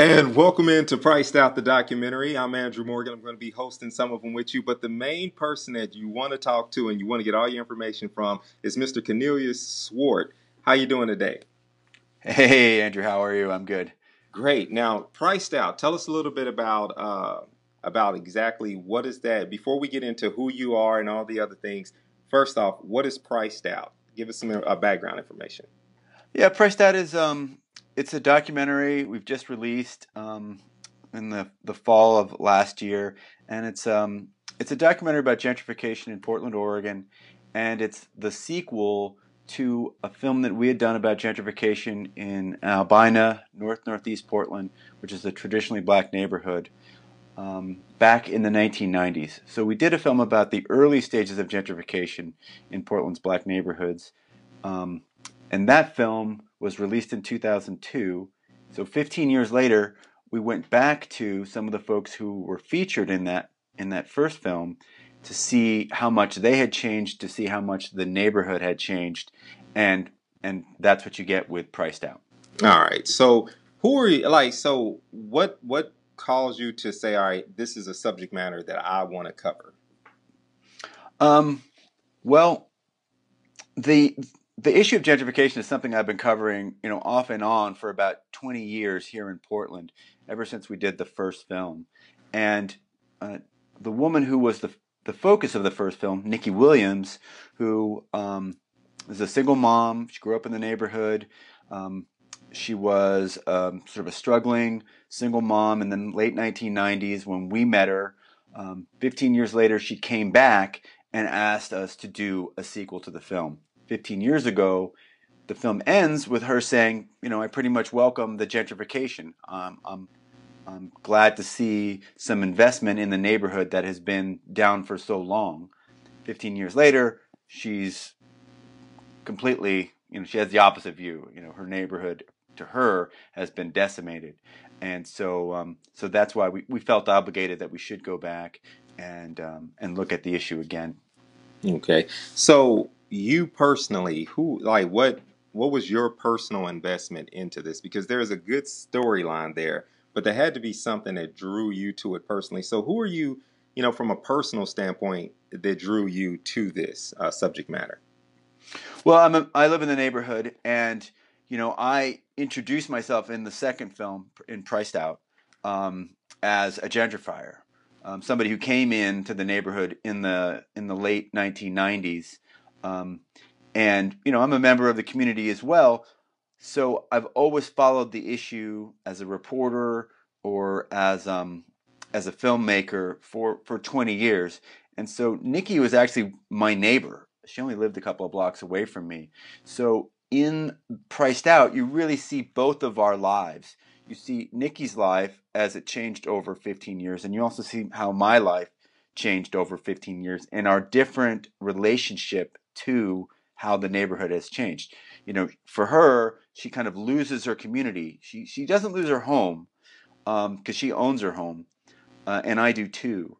And welcome into Priced Out the documentary. I'm Andrew Morgan. I'm going to be hosting some of them with you. But the main person that you want to talk to and you want to get all your information from is Mr. Cornelius Swart. How you doing today? Hey, Andrew. How are you? I'm good. Great. Now, Priced Out. Tell us a little bit about uh, about exactly what is that. Before we get into who you are and all the other things, first off, what is Priced Out? Give us some uh, background information. Yeah, Priced Out is um, it's a documentary we've just released um, in the, the fall of last year, and it's um, it's a documentary about gentrification in Portland, Oregon, and it's the sequel to a film that we had done about gentrification in Albina, North Northeast Portland, which is a traditionally black neighborhood, um, back in the 1990s. So we did a film about the early stages of gentrification in Portland's black neighborhoods, um, and that film was released in 2002. So 15 years later, we went back to some of the folks who were featured in that in that first film to see how much they had changed, to see how much the neighborhood had changed, and and that's what you get with priced out. All right. So who are you like? So what what caused you to say, all right, this is a subject matter that I want to cover? Um, well, the the issue of gentrification is something I've been covering, you know, off and on for about 20 years here in Portland, ever since we did the first film. And uh, the woman who was the the focus of the first film, Nikki Williams, who um, is a single mom. She grew up in the neighborhood. Um, she was um, sort of a struggling single mom in the late 1990s when we met her. Um, 15 years later, she came back and asked us to do a sequel to the film. 15 years ago, the film ends with her saying, you know, I pretty much welcome the gentrification. Um, I'm, I'm glad to see some investment in the neighborhood that has been down for so long. 15 years later, she's completely, you know, she has the opposite view. You know, her neighborhood to her has been decimated. And so, um, so that's why we, we felt obligated that we should go back and um, and look at the issue again. Okay, so you personally, who like what what was your personal investment into this? Because there is a good storyline there, but there had to be something that drew you to it personally. So who are you, you know, from a personal standpoint, that drew you to this uh, subject matter? Well, I'm a, I live in the neighborhood, and you know, I introduced myself in the second film in Priced Out um, as a gentrifier, um, somebody who came into the neighborhood in the in the late 1990s um, and, you know, I'm a member of the community as well. So I've always followed the issue as a reporter or as, um, as a filmmaker for, for 20 years. And so Nikki was actually my neighbor. She only lived a couple of blocks away from me. So in Priced Out, you really see both of our lives. You see Nikki's life as it changed over 15 years, and you also see how my life changed over 15 years and our different relationship to how the neighborhood has changed. You know, for her, she kind of loses her community. She she doesn't lose her home because um, she owns her home, uh, and I do too.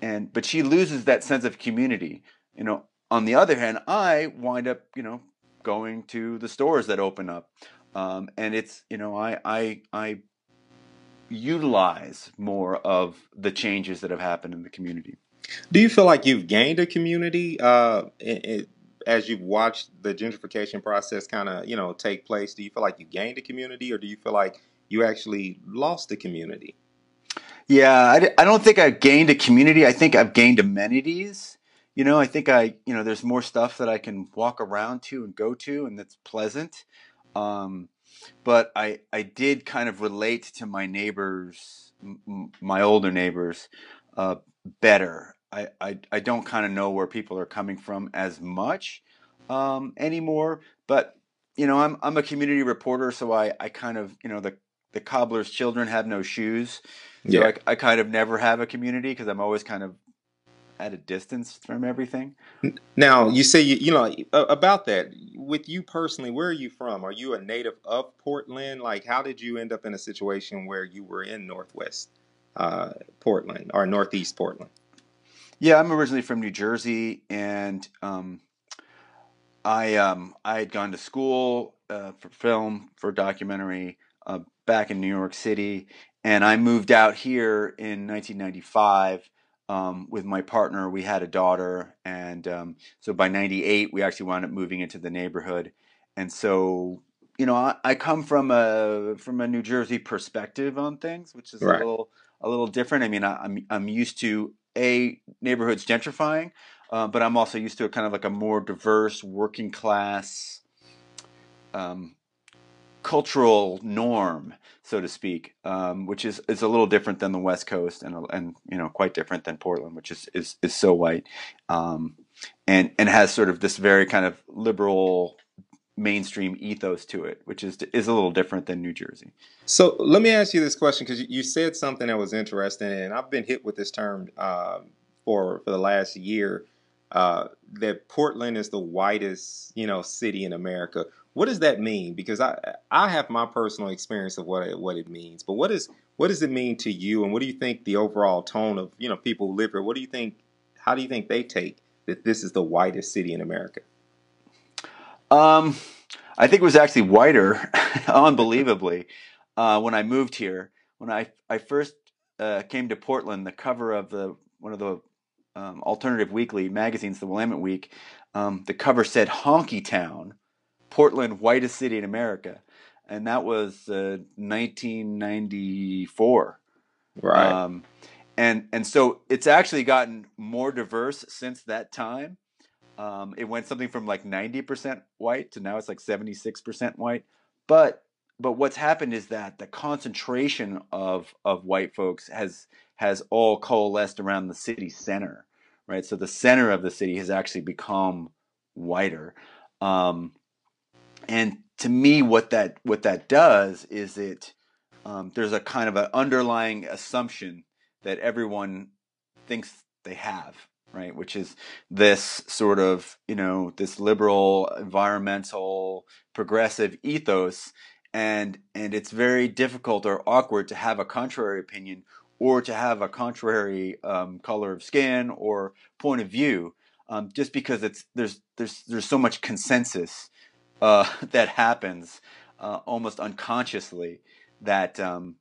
And but she loses that sense of community. You know, on the other hand, I wind up you know going to the stores that open up, um, and it's you know I I I utilize more of the changes that have happened in the community. Do you feel like you've gained a community uh, as you've watched the gentrification process kind of you know take place? Do you feel like you gained a community, or do you feel like you actually lost a community? Yeah, I, I don't think I've gained a community. I think I've gained amenities. You know, I think I you know there's more stuff that I can walk around to and go to, and that's pleasant. Um, but I I did kind of relate to my neighbors, m- my older neighbors, uh, better. I, I, I don't kind of know where people are coming from as much um, anymore. But you know, I'm I'm a community reporter, so I, I kind of you know the the cobbler's children have no shoes. So yeah. I, I kind of never have a community because I'm always kind of at a distance from everything. Now, you say you, you know about that with you personally. Where are you from? Are you a native of Portland? Like, how did you end up in a situation where you were in Northwest? uh, Portland or Northeast Portland. Yeah, I'm originally from New Jersey, and um, I um, I had gone to school uh, for film for documentary uh, back in New York City, and I moved out here in 1995 um, with my partner. We had a daughter, and um, so by '98 we actually wound up moving into the neighborhood. And so, you know, I, I come from a from a New Jersey perspective on things, which is Right. a little a little different. I mean, I, I'm I'm used to a neighborhoods gentrifying, uh, but I'm also used to a kind of like a more diverse working class. Um, cultural norm, so to speak, um, which is, is a little different than the West Coast and and you know quite different than Portland, which is is, is so white, um, and and has sort of this very kind of liberal mainstream ethos to it, which is is a little different than New Jersey. So let me ask you this question because you, said something that was interesting, and I've been hit with this term um for for the last year. Uh, that Portland is the whitest, you know, city in America. What does that mean? Because I I have my personal experience of what it, what it means, but what is what does it mean to you, and what do you think the overall tone of you know people who live here? What do you think? How do you think they take that this is the whitest city in America? Um, I think it was actually whiter, unbelievably, uh, when I moved here. When I I first uh, came to Portland, the cover of the one of the um, alternative weekly magazines, the Willamette Week, um, the cover said "Honky Town, Portland, whitest city in America," and that was uh, 1994. Right. Um, and and so it's actually gotten more diverse since that time. Um, it went something from like ninety percent white to now it's like seventy six percent white. But but what's happened is that the concentration of of white folks has has all coalesced around the city center, right? So the center of the city has actually become whiter. Um, and to me, what that what that does is it um, there's a kind of an underlying assumption that everyone thinks they have, right? Which is this sort of, you know, this liberal, environmental, progressive ethos. And, and it's very difficult or awkward to have a contrary opinion or to have a contrary um, color of skin or point of view, um, just because it's there's there's there's so much consensus uh, that happens uh, almost unconsciously that um,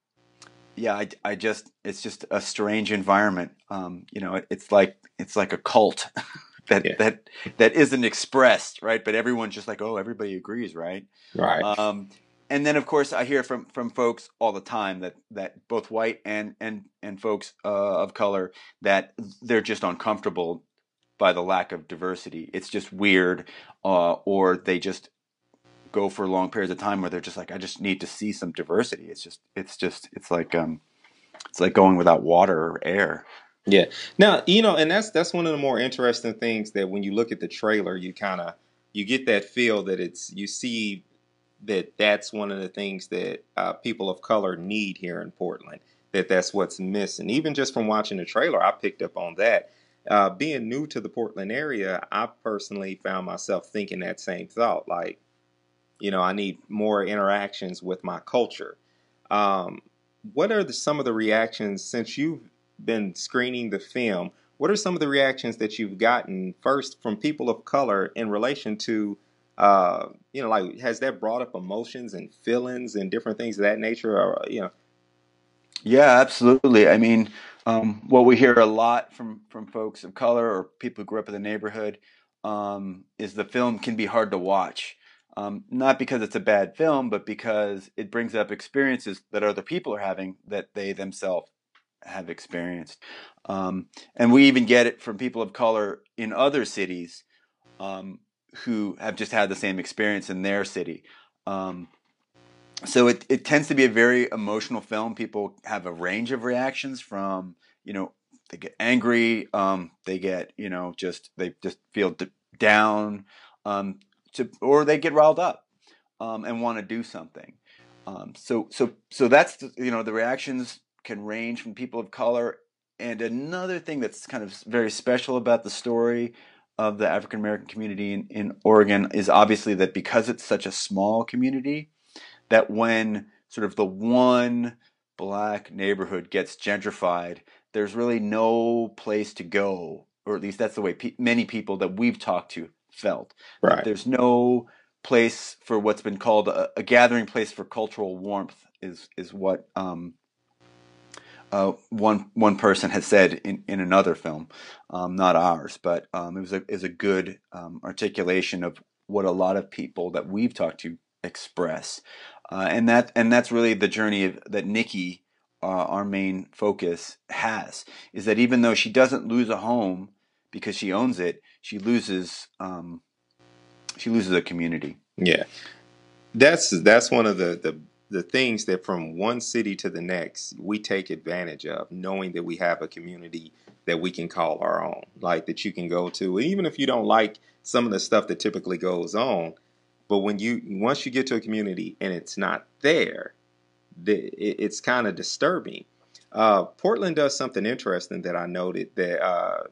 yeah I, I just it's just a strange environment um, you know it, it's like it's like a cult that Yeah. that that isn't expressed right but everyone's just like oh everybody agrees right right. um, and then of course I hear from from folks all the time that that both white and and and folks uh, of color that they're just uncomfortable by the lack of diversity. It's just weird, uh, or they just go for long periods of time where they're just like, I just need to see some diversity. It's just it's just it's like um, it's like going without water or air. Yeah. Now, you know, and that's that's one of the more interesting things that when you look at the trailer, you kind of you get that feel that it's you see that that's one of the things that uh, people of color need here in Portland. That that's what's missing. Even just from watching the trailer, I picked up on that. Uh, being new to the Portland area, I personally found myself thinking that same thought. Like, you know, I need more interactions with my culture. Um, what are the, some of the reactions since you've been screening the film? What are some of the reactions that you've gotten first from people of color in relation to, uh, you know, like has that brought up emotions and feelings and different things of that nature? Or you know, Yeah, absolutely. I mean, um, what we hear a lot from from folks of color or people who grew up in the neighborhood um, is the film can be hard to watch. Um, not because it's a bad film, but because it brings up experiences that other people are having that they themselves have experienced. Um, and we even get it from people of color in other cities um, who have just had the same experience in their city. Um, so it, it tends to be a very emotional film. People have a range of reactions from, you know, they get angry, um, they get, you know, just, they just feel d- down, um, to, or they get riled up um, and want to do something. Um, so, so, so that's, the- you know, the reactions can range from people of color. And another thing that's kind of very special about the story of the African American community in, in Oregon is obviously that because it's such a small community, that when sort of the one black neighborhood gets gentrified, there's really no place to go, or at least that's the way pe- many people that we've talked to felt. Right? there's no place for what's been called a, a gathering place for cultural warmth is is what um, uh, one one person has said in, in another film, um, not ours, but um, it was a is a good um, articulation of what a lot of people that we've talked to express, uh, and that and that's really the journey of, that Nikki, uh, our main focus, has is that even though she doesn't lose a home because she owns it, she loses um, she loses a community. Yeah, that's that's one of the the the things that from one city to the next we take advantage of, knowing that we have a community that we can call our own, like that you can go to, even if you don't like some of the stuff that typically goes on. But when you once you get to a community and it's not there, the, it, it's kind of disturbing. Uh, Portland does something interesting that I noted that uh,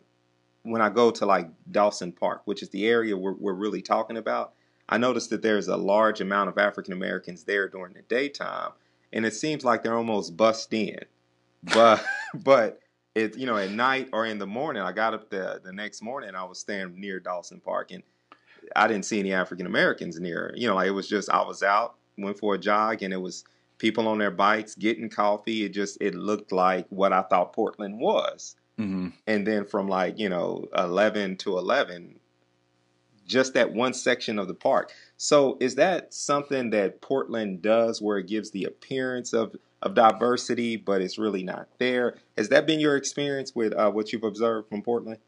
when I go to like Dawson Park, which is the area we're, we're really talking about, I noticed that there's a large amount of African Americans there during the daytime, and it seems like they're almost bust in. But but it you know at night or in the morning, I got up the the next morning, I was staying near Dawson Park, and I didn't see any African Americans near. You know, like it was just I was out, went for a jog, and it was people on their bikes getting coffee. It just it looked like what I thought Portland was. Mm-hmm. And then from like you know eleven to eleven, just that one section of the park. So is that something that Portland does where it gives the appearance of of diversity, but it's really not there? Has that been your experience with uh, what you've observed from Portland?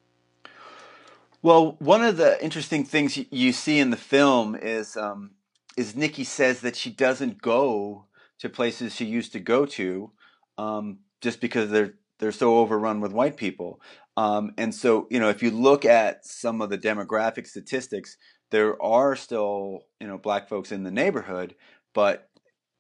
Well, one of the interesting things you see in the film is um, is Nikki says that she doesn't go to places she used to go to um, just because they're they're so overrun with white people. Um, and so, you know, if you look at some of the demographic statistics, there are still, you know, black folks in the neighborhood, but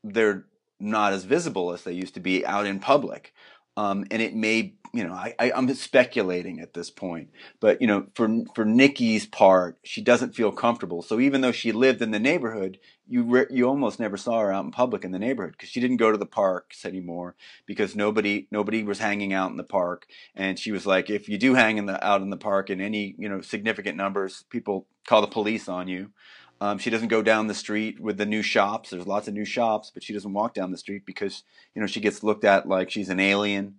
they're not as visible as they used to be out in public. Um, and it may you know, I, I, am speculating at this point, but you know, for for Nikki's part, she doesn't feel comfortable. So even though she lived in the neighborhood, you re- you almost never saw her out in public in the neighborhood because she didn't go to the parks anymore because nobody nobody was hanging out in the park. And she was like, if you do hang in the out in the park in any you know significant numbers, people call the police on you. Um, she doesn't go down the street with the new shops. There's lots of new shops, but she doesn't walk down the street because you know she gets looked at like she's an alien.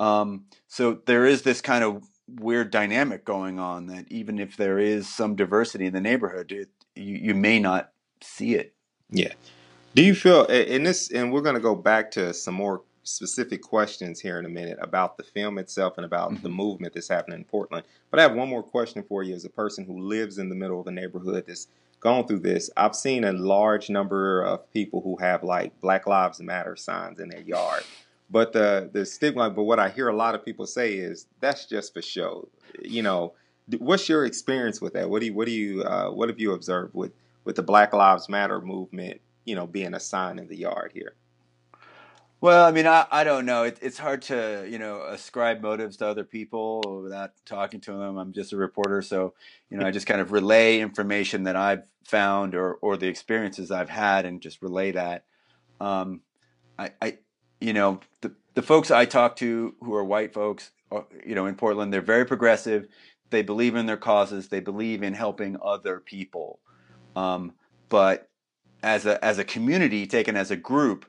Um, so there is this kind of weird dynamic going on that even if there is some diversity in the neighborhood, it, you, you may not see it. Yeah. Do you feel in this, and we're going to go back to some more specific questions here in a minute about the film itself and about mm-hmm. the movement that's happening in Portland. But I have one more question for you as a person who lives in the middle of a neighborhood that's gone through this. I've seen a large number of people who have like Black Lives Matter signs in their yard. But the the stigma, but what I hear a lot of people say is that's just for show. You know, what's your experience with that? What do you what do you uh, what have you observed with with the Black Lives Matter movement? You know, being a sign in the yard here. Well, I mean, I, I don't know. It, it's hard to you know ascribe motives to other people without talking to them. I'm just a reporter, so you know I just kind of relay information that I've found or or the experiences I've had, and just relay that. Um, I, I you know, the, the folks I talk to who are white folks, uh, you know, in Portland, they're very progressive. They believe in their causes. They believe in helping other people. Um, but as a as a community, taken as a group,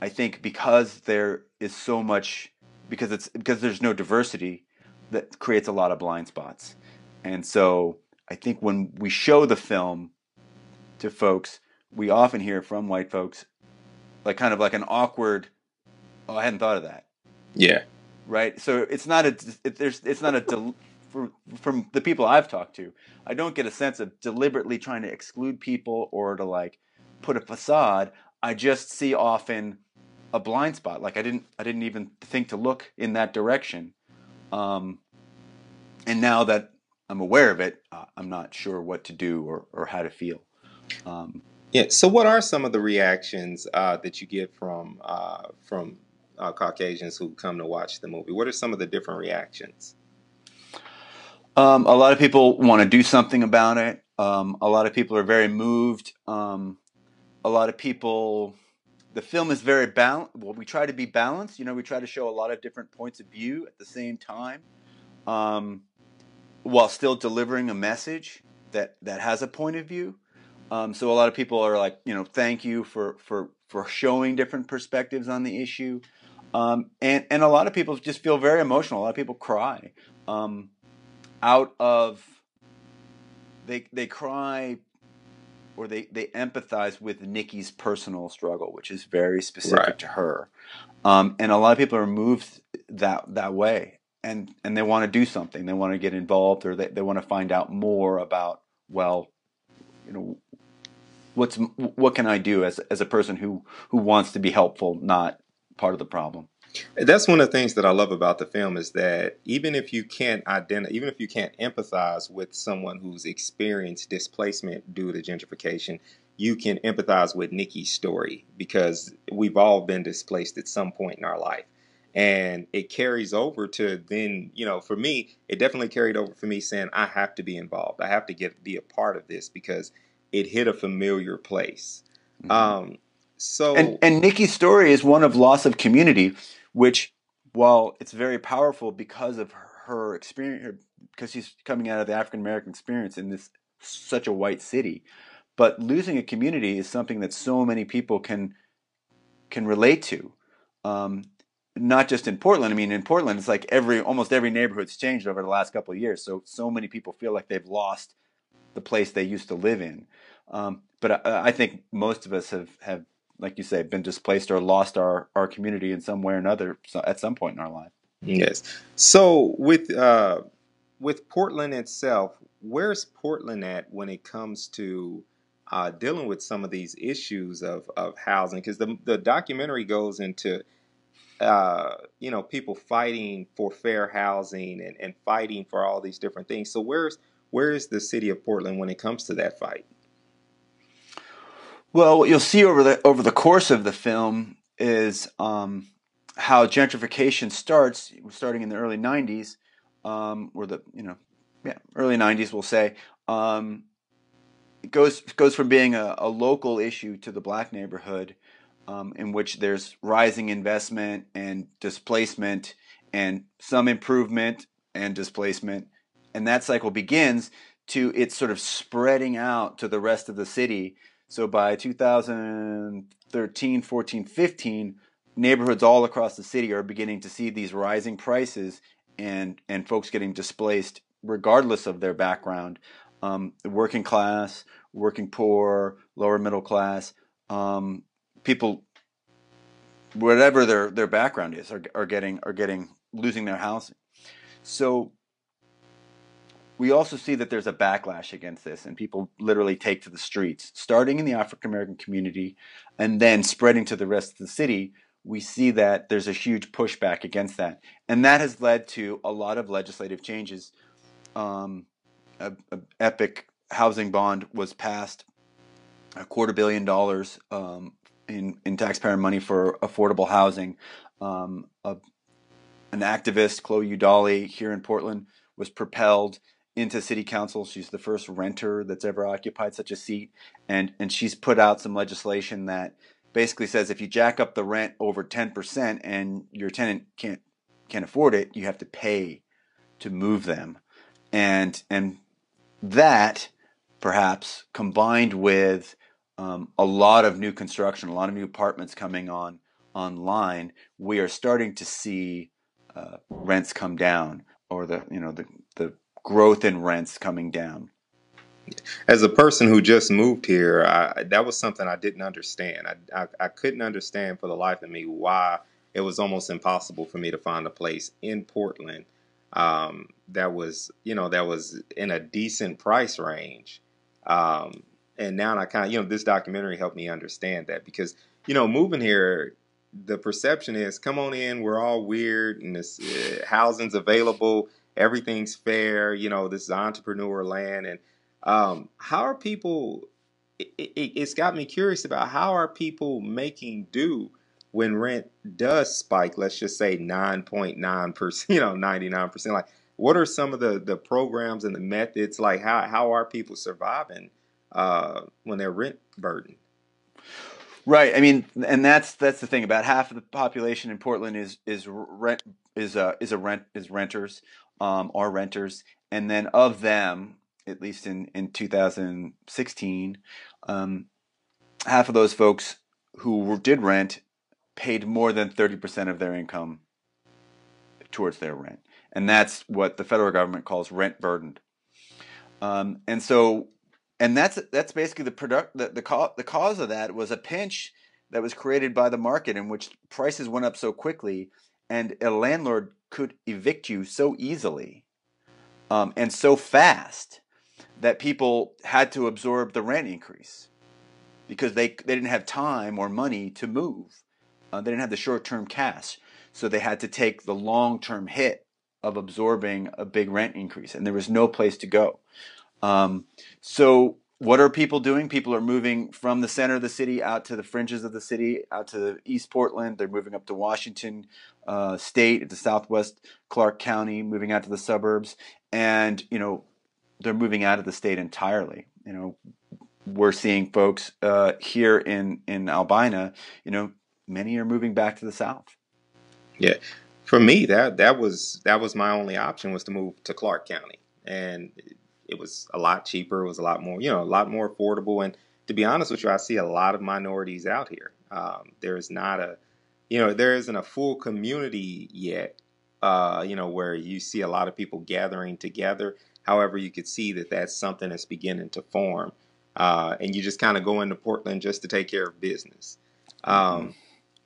I think because there is so much, because it's because there's no diversity, that creates a lot of blind spots. And so I think when we show the film to folks, we often hear from white folks, like kind of like an awkward Oh, I hadn't thought of that. Yeah. Right. So it's not a it, there's it's not a del, for, from the people I've talked to. I don't get a sense of deliberately trying to exclude people or to like put a facade. I just see often a blind spot. Like I didn't I didn't even think to look in that direction. Um, and now that I'm aware of it, uh, I'm not sure what to do or, or how to feel. Um, yeah. So, what are some of the reactions uh, that you get from uh, from uh, Caucasians who come to watch the movie? What are some of the different reactions? Um, a lot of people want to do something about it. Um, a lot of people are very moved. Um, a lot of people, the film is very balanced. Well, we try to be balanced. You know, we try to show a lot of different points of view at the same time, um, while still delivering a message that that has a point of view. Um, so a lot of people are like, you know, thank you for for for showing different perspectives on the issue. Um, and and a lot of people just feel very emotional. A lot of people cry um, out of they they cry or they they empathize with Nikki's personal struggle, which is very specific Right. to her. Um, and a lot of people are moved that that way, and and they want to do something. They want to get involved, or they they want to find out more about well, you know, what's what can I do as as a person who who wants to be helpful, not part of the problem. That's one of the things that I love about the film is that even if you can't identify, even if you can't empathize with someone who's experienced displacement due to gentrification, you can empathize with Nikki's story because we've all been displaced at some point in our life. And it carries over to then, you know, for me, it definitely carried over for me saying I have to be involved. I have to get be a part of this because it hit a familiar place. Mhm. Um, so and and Nikki's story is one of loss of community, which while it's very powerful because of her experience, because she's coming out of the African American experience in this such a white city, but losing a community is something that so many people can can relate to. Um, not just in Portland. I mean, in Portland, it's like every almost every neighborhood's changed over the last couple of years. So so many people feel like they've lost the place they used to live in. Um, but I, I think most of us have have like you say, been displaced or lost our, our community in some way or another so- at some point in our life. Yes. So with uh, with Portland itself, where's Portland at when it comes to uh, dealing with some of these issues of, of housing? Because the the documentary goes into uh, you know people fighting for fair housing and, and fighting for all these different things. So where's where's the city of Portland when it comes to that fight? Well, what you'll see over the over the course of the film is um, how gentrification starts, starting in the early '90s, um, or the you know, yeah, early '90s, we'll say. Um, it goes goes from being a, a local issue to the black neighborhood, um, in which there's rising investment and displacement, and some improvement and displacement, and that cycle begins to it's sort of spreading out to the rest of the city. So by 2013, 14, 15, neighborhoods all across the city are beginning to see these rising prices and and folks getting displaced regardless of their background. Um, working class, working poor, lower middle class, um, people, whatever their their background is, are, are getting are getting losing their housing. So we also see that there's a backlash against this, and people literally take to the streets, starting in the African American community and then spreading to the rest of the city. We see that there's a huge pushback against that, and that has led to a lot of legislative changes. Um, a, a epic housing bond was passed, a quarter billion dollars um, in in taxpayer money for affordable housing. Um, a, an activist, Chloe Eudaly, here in Portland, was propelled into city council. She's the first renter that's ever occupied such a seat, and and she's put out some legislation that basically says if you jack up the rent over ten percent and your tenant can't can't afford it, you have to pay to move them, and and that perhaps combined with um, a lot of new construction, a lot of new apartments coming on online, we are starting to see uh, rents come down, or the you know the the growth in rents coming down. As a person who just moved here, I, that was something I didn't understand. I, I, I couldn't understand for the life of me why it was almost impossible for me to find a place in Portland um, that was, you know, that was in a decent price range. Um, and now I kind of, you know, this documentary helped me understand that because, you know, moving here, the perception is come on in, we're all weird, and this uh, housing's available, everything's fair, you know, this is entrepreneur land, and um, how are people? It, it, it's got me curious about how are people making do when rent does spike. Let's just say nine point nine percent, you know, ninety nine percent. Like, what are some of the the programs and the methods? Like, how how are people surviving uh, when they're rent burdened? Right. I mean, and that's that's the thing. About half of the population in Portland is is rent is a is a rent is renters, um, are renters, and then of them, at least in in 2016, um, half of those folks who did rent paid more than 30% of their income towards their rent. And that's what the federal government calls rent burdened. Um, and so, and that's that's basically the product. The, the, co- the cause of that was a pinch that was created by the market in which prices went up so quickly, and a landlord could evict you so easily um, and so fast that people had to absorb the rent increase because they they didn't have time or money to move. Uh, they didn't have the short term cash, so they had to take the long term hit of absorbing a big rent increase, and there was no place to go. Um, so what are people doing? People are moving from the center of the city out to the fringes of the city, out to East Portland. They're moving up to Washington uh, State, to Southwest Clark County, moving out to the suburbs, and you know they're moving out of the state entirely. You know, we're seeing folks uh, here in in Albina. You know, many are moving back to the south. Yeah, for me that that was that was my only option was to move to Clark County, and it was a lot cheaper. It was a lot more, you know, a lot more affordable. And to be honest with you, I see a lot of minorities out here. Um, there is not a, you know, there isn't a full community yet. Uh, you know, where you see a lot of people gathering together. However, you could see that that's something that's beginning to form. Uh, and you just kind of go into Portland just to take care of business. Um,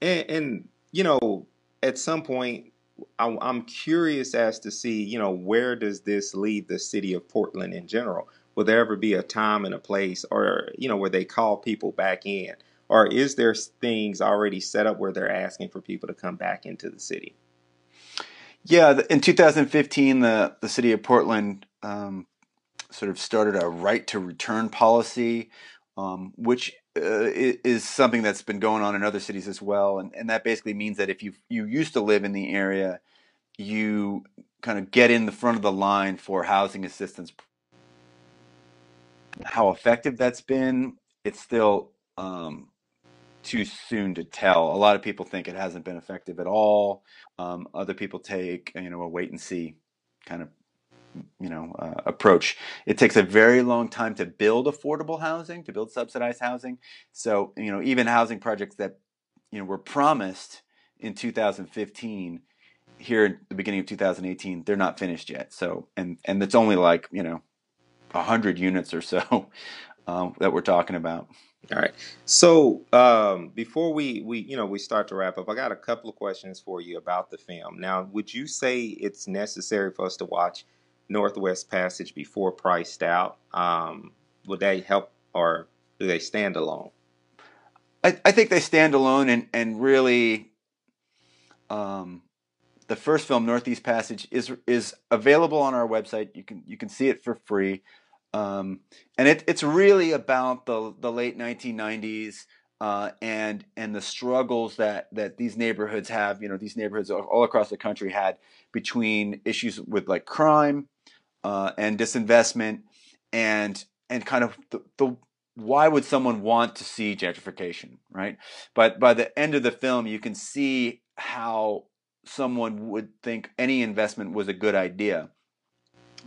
and, and, you know, at some point, I'm curious as to see, you know, where does this leave the city of Portland in general? Will there ever be a time and a place, or you know, where they call people back in, or is there things already set up where they're asking for people to come back into the city? Yeah, in 2015, the the city of Portland um, sort of started a right to return policy, um, which uh, is something that's been going on in other cities as well, and and that basically means that if you you used to live in the area, you kind of get in the front of the line for housing assistance. How effective that's been, it's still um, too soon to tell. A lot of people think it hasn't been effective at all. Um, other people take you know a wait and see kind of you know uh, approach. It takes a very long time to build affordable housing, to build subsidized housing. So you know even housing projects that you know were promised in 2015 here at the beginning of 2018 they're not finished yet so and and it's only like you know 100 units or so um, that we're talking about all right so um, before we we you know we start to wrap up i got a couple of questions for you about the film now would you say it's necessary for us to watch Northwest Passage before priced out. Um, would they help or do they stand alone? I, I think they stand alone and, and really um, the first film, Northeast Passage, is is available on our website. You can you can see it for free. Um, and it, it's really about the the late 1990s uh, and and the struggles that that these neighborhoods have. You know, these neighborhoods all across the country had between issues with like crime, uh, and disinvestment and and kind of the, the why would someone want to see gentrification, right? But by the end of the film, you can see how someone would think any investment was a good idea.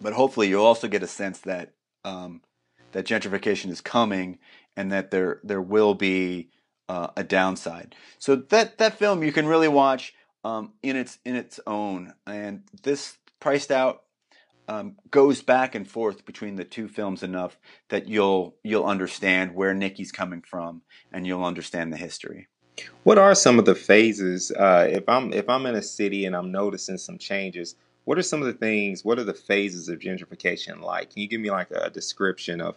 But hopefully, you'll also get a sense that um, that gentrification is coming, and that there there will be uh, a downside. So that that film you can really watch um, in its in its own, and this priced out um, goes back and forth between the two films enough that you'll you'll understand where Nikki's coming from and you'll understand the history. What are some of the phases? Uh, if I'm if I'm in a city and I'm noticing some changes, what are some of the things? What are the phases of gentrification like? Can you give me like a description of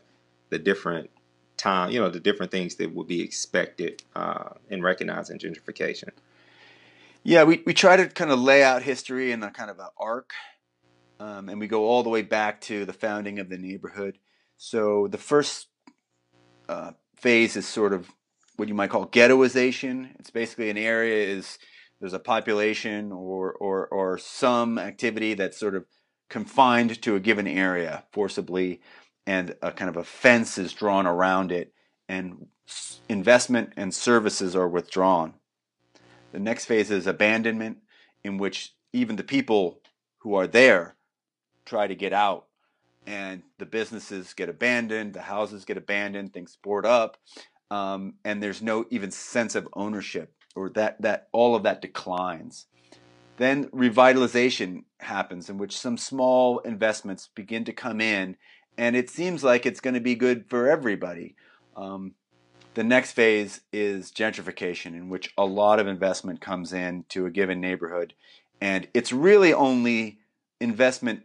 the different time, you know, the different things that would be expected uh, in recognizing gentrification? Yeah, we, we try to kind of lay out history in a kind of an arc um, and we go all the way back to the founding of the neighborhood. So the first uh, phase is sort of what you might call ghettoization. It's basically an area is there's a population or or or some activity that's sort of confined to a given area forcibly, and a kind of a fence is drawn around it, and investment and services are withdrawn. The next phase is abandonment, in which even the people who are there try to get out and the businesses get abandoned, the houses get abandoned, things board up, um, and there's no even sense of ownership, or that that all of that declines. Then revitalization happens, in which some small investments begin to come in, and it seems like it's going to be good for everybody. Um, the next phase is gentrification, in which a lot of investment comes in to a given neighborhood, and it's really only investment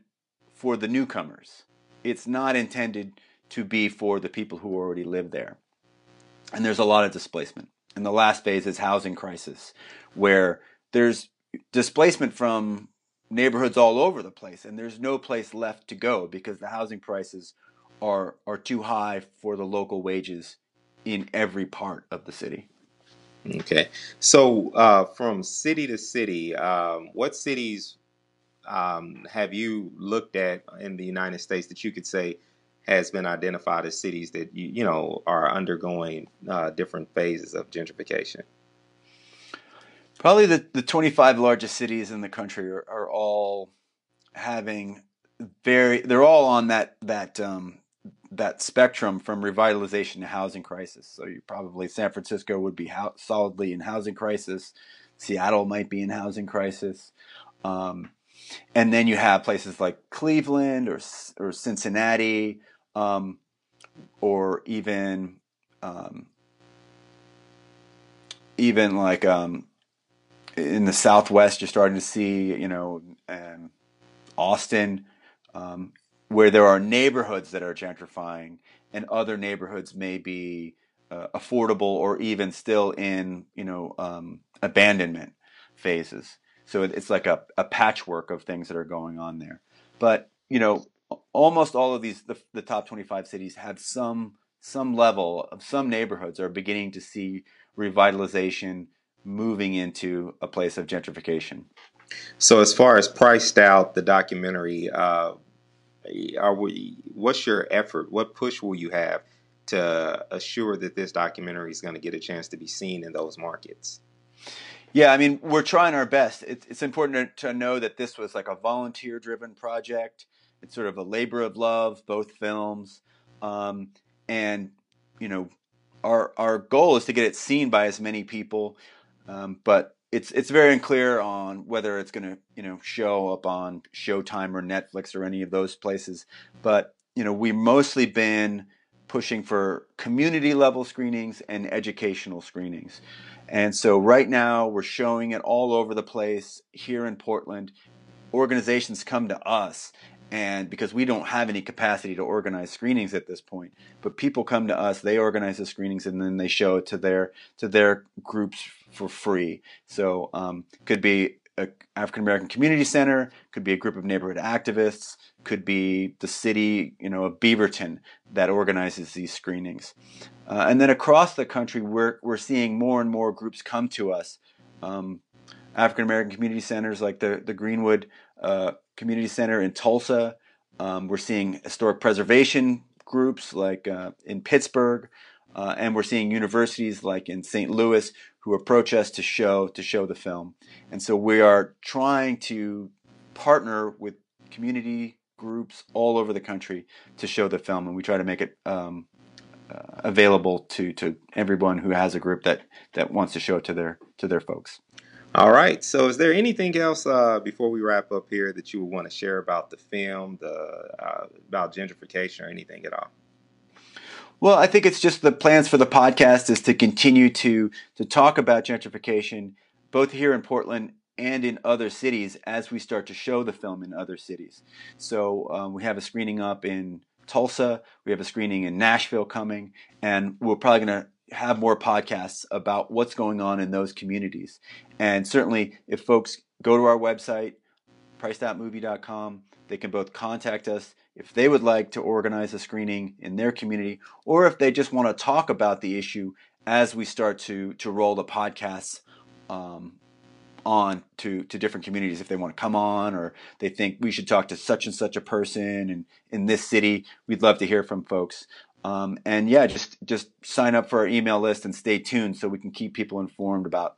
for the newcomers. It's not intended to be for the people who already live there. And there's a lot of displacement. And the last phase is housing crisis, where there's displacement from neighborhoods all over the place, and there's no place left to go because the housing prices are are too high for the local wages in every part of the city. Okay, so uh, from city to city, um, what cities um, have you looked at in the United States that you could say has been identified as cities that you you know are undergoing uh, different phases of gentrification? Probably the, the 25 largest cities in the country are, are all having very they're all on that that um, that spectrum from revitalization to housing crisis. So you probably San Francisco would be ho- solidly in housing crisis. Seattle might be in housing crisis. Um, and then you have places like Cleveland or or Cincinnati, um, or even um, even like um, in the Southwest, you're starting to see you know um, Austin, um, where there are neighborhoods that are gentrifying, and other neighborhoods may be uh, affordable or even still in you know um, abandonment phases. So it's like a, a patchwork of things that are going on there. But you know, almost all of these the, the top 25 cities have some some level of some neighborhoods are beginning to see revitalization moving into a place of gentrification. So, as far as priced out the documentary, uh, are we? What's your effort? What push will you have to assure that this documentary is going to get a chance to be seen in those markets? Yeah, I mean, we're trying our best. It's, it's important to, know that this was like a volunteer driven project. It's sort of a labor of love, both films. Um, and, you know, our, our goal is to get it seen by as many people. Um, but it's it's very unclear on whether it's going to you know show up on Showtime or Netflix or any of those places. But you know, we've mostly been pushing for community level screenings and educational screenings. And so right now we're showing it all over the place here in Portland. Organizations come to us and because we don't have any capacity to organize screenings at this point, but people come to us, they organize the screenings and then they show it to their to their groups for free. So um, could be a African American community center, could be a group of neighborhood activists, could be the city, you know, of Beaverton that organizes these screenings. Uh, and then across the country, we're, we're seeing more and more groups come to us. Um, African American community centers like the, the Greenwood uh, Community Center in Tulsa. Um, we're seeing historic preservation groups like uh, in Pittsburgh. Uh, and we're seeing universities like in St. Louis who approach us to show to show the film. And so we are trying to partner with community groups all over the country to show the film, and we try to make it um, uh, available to to everyone who has a group that that wants to show it to their to their folks. All right. So, is there anything else uh, before we wrap up here that you would want to share about the film, the uh, about gentrification, or anything at all? Well, I think it's just the plans for the podcast is to continue to to talk about gentrification, both here in Portland and in other cities as we start to show the film in other cities. So um, we have a screening up in Tulsa. We have a screening in Nashville coming, and we're probably going to have more podcasts about what's going on in those communities. And certainly, if folks go to our website, priceoutmovie.com, they can both contact us if they would like to organize a screening in their community, or if they just want to talk about the issue as we start to to roll the podcasts um, on to to different communities if they want to come on or they think we should talk to such and such a person and in this city. We'd love to hear from folks. Um, and yeah just just sign up for our email list and stay tuned so we can keep people informed about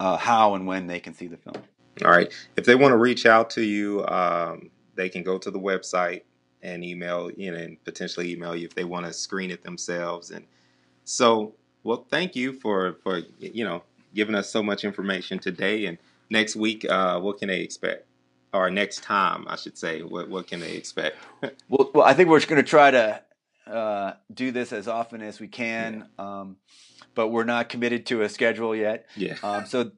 uh, how and when they can see the film. All right if they want to reach out to you um, they can go to the website and email you know and potentially email you if they want to screen it themselves and so Well, thank you for for you know giving us so much information today. And next week, uh, what can they expect? Or next time, I should say, what what can they expect? well, well, I think we're just going to try to uh, do this as often as we can, yeah. um, but we're not committed to a schedule yet. Yeah. Um, so,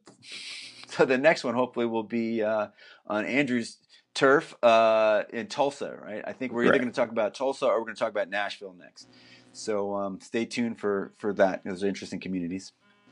so the next one hopefully will be uh, on Andrew's turf uh, in Tulsa, right? I think we're either going to talk about Tulsa or we're going to talk about Nashville next. So um, stay tuned for for that. Those are interesting communities.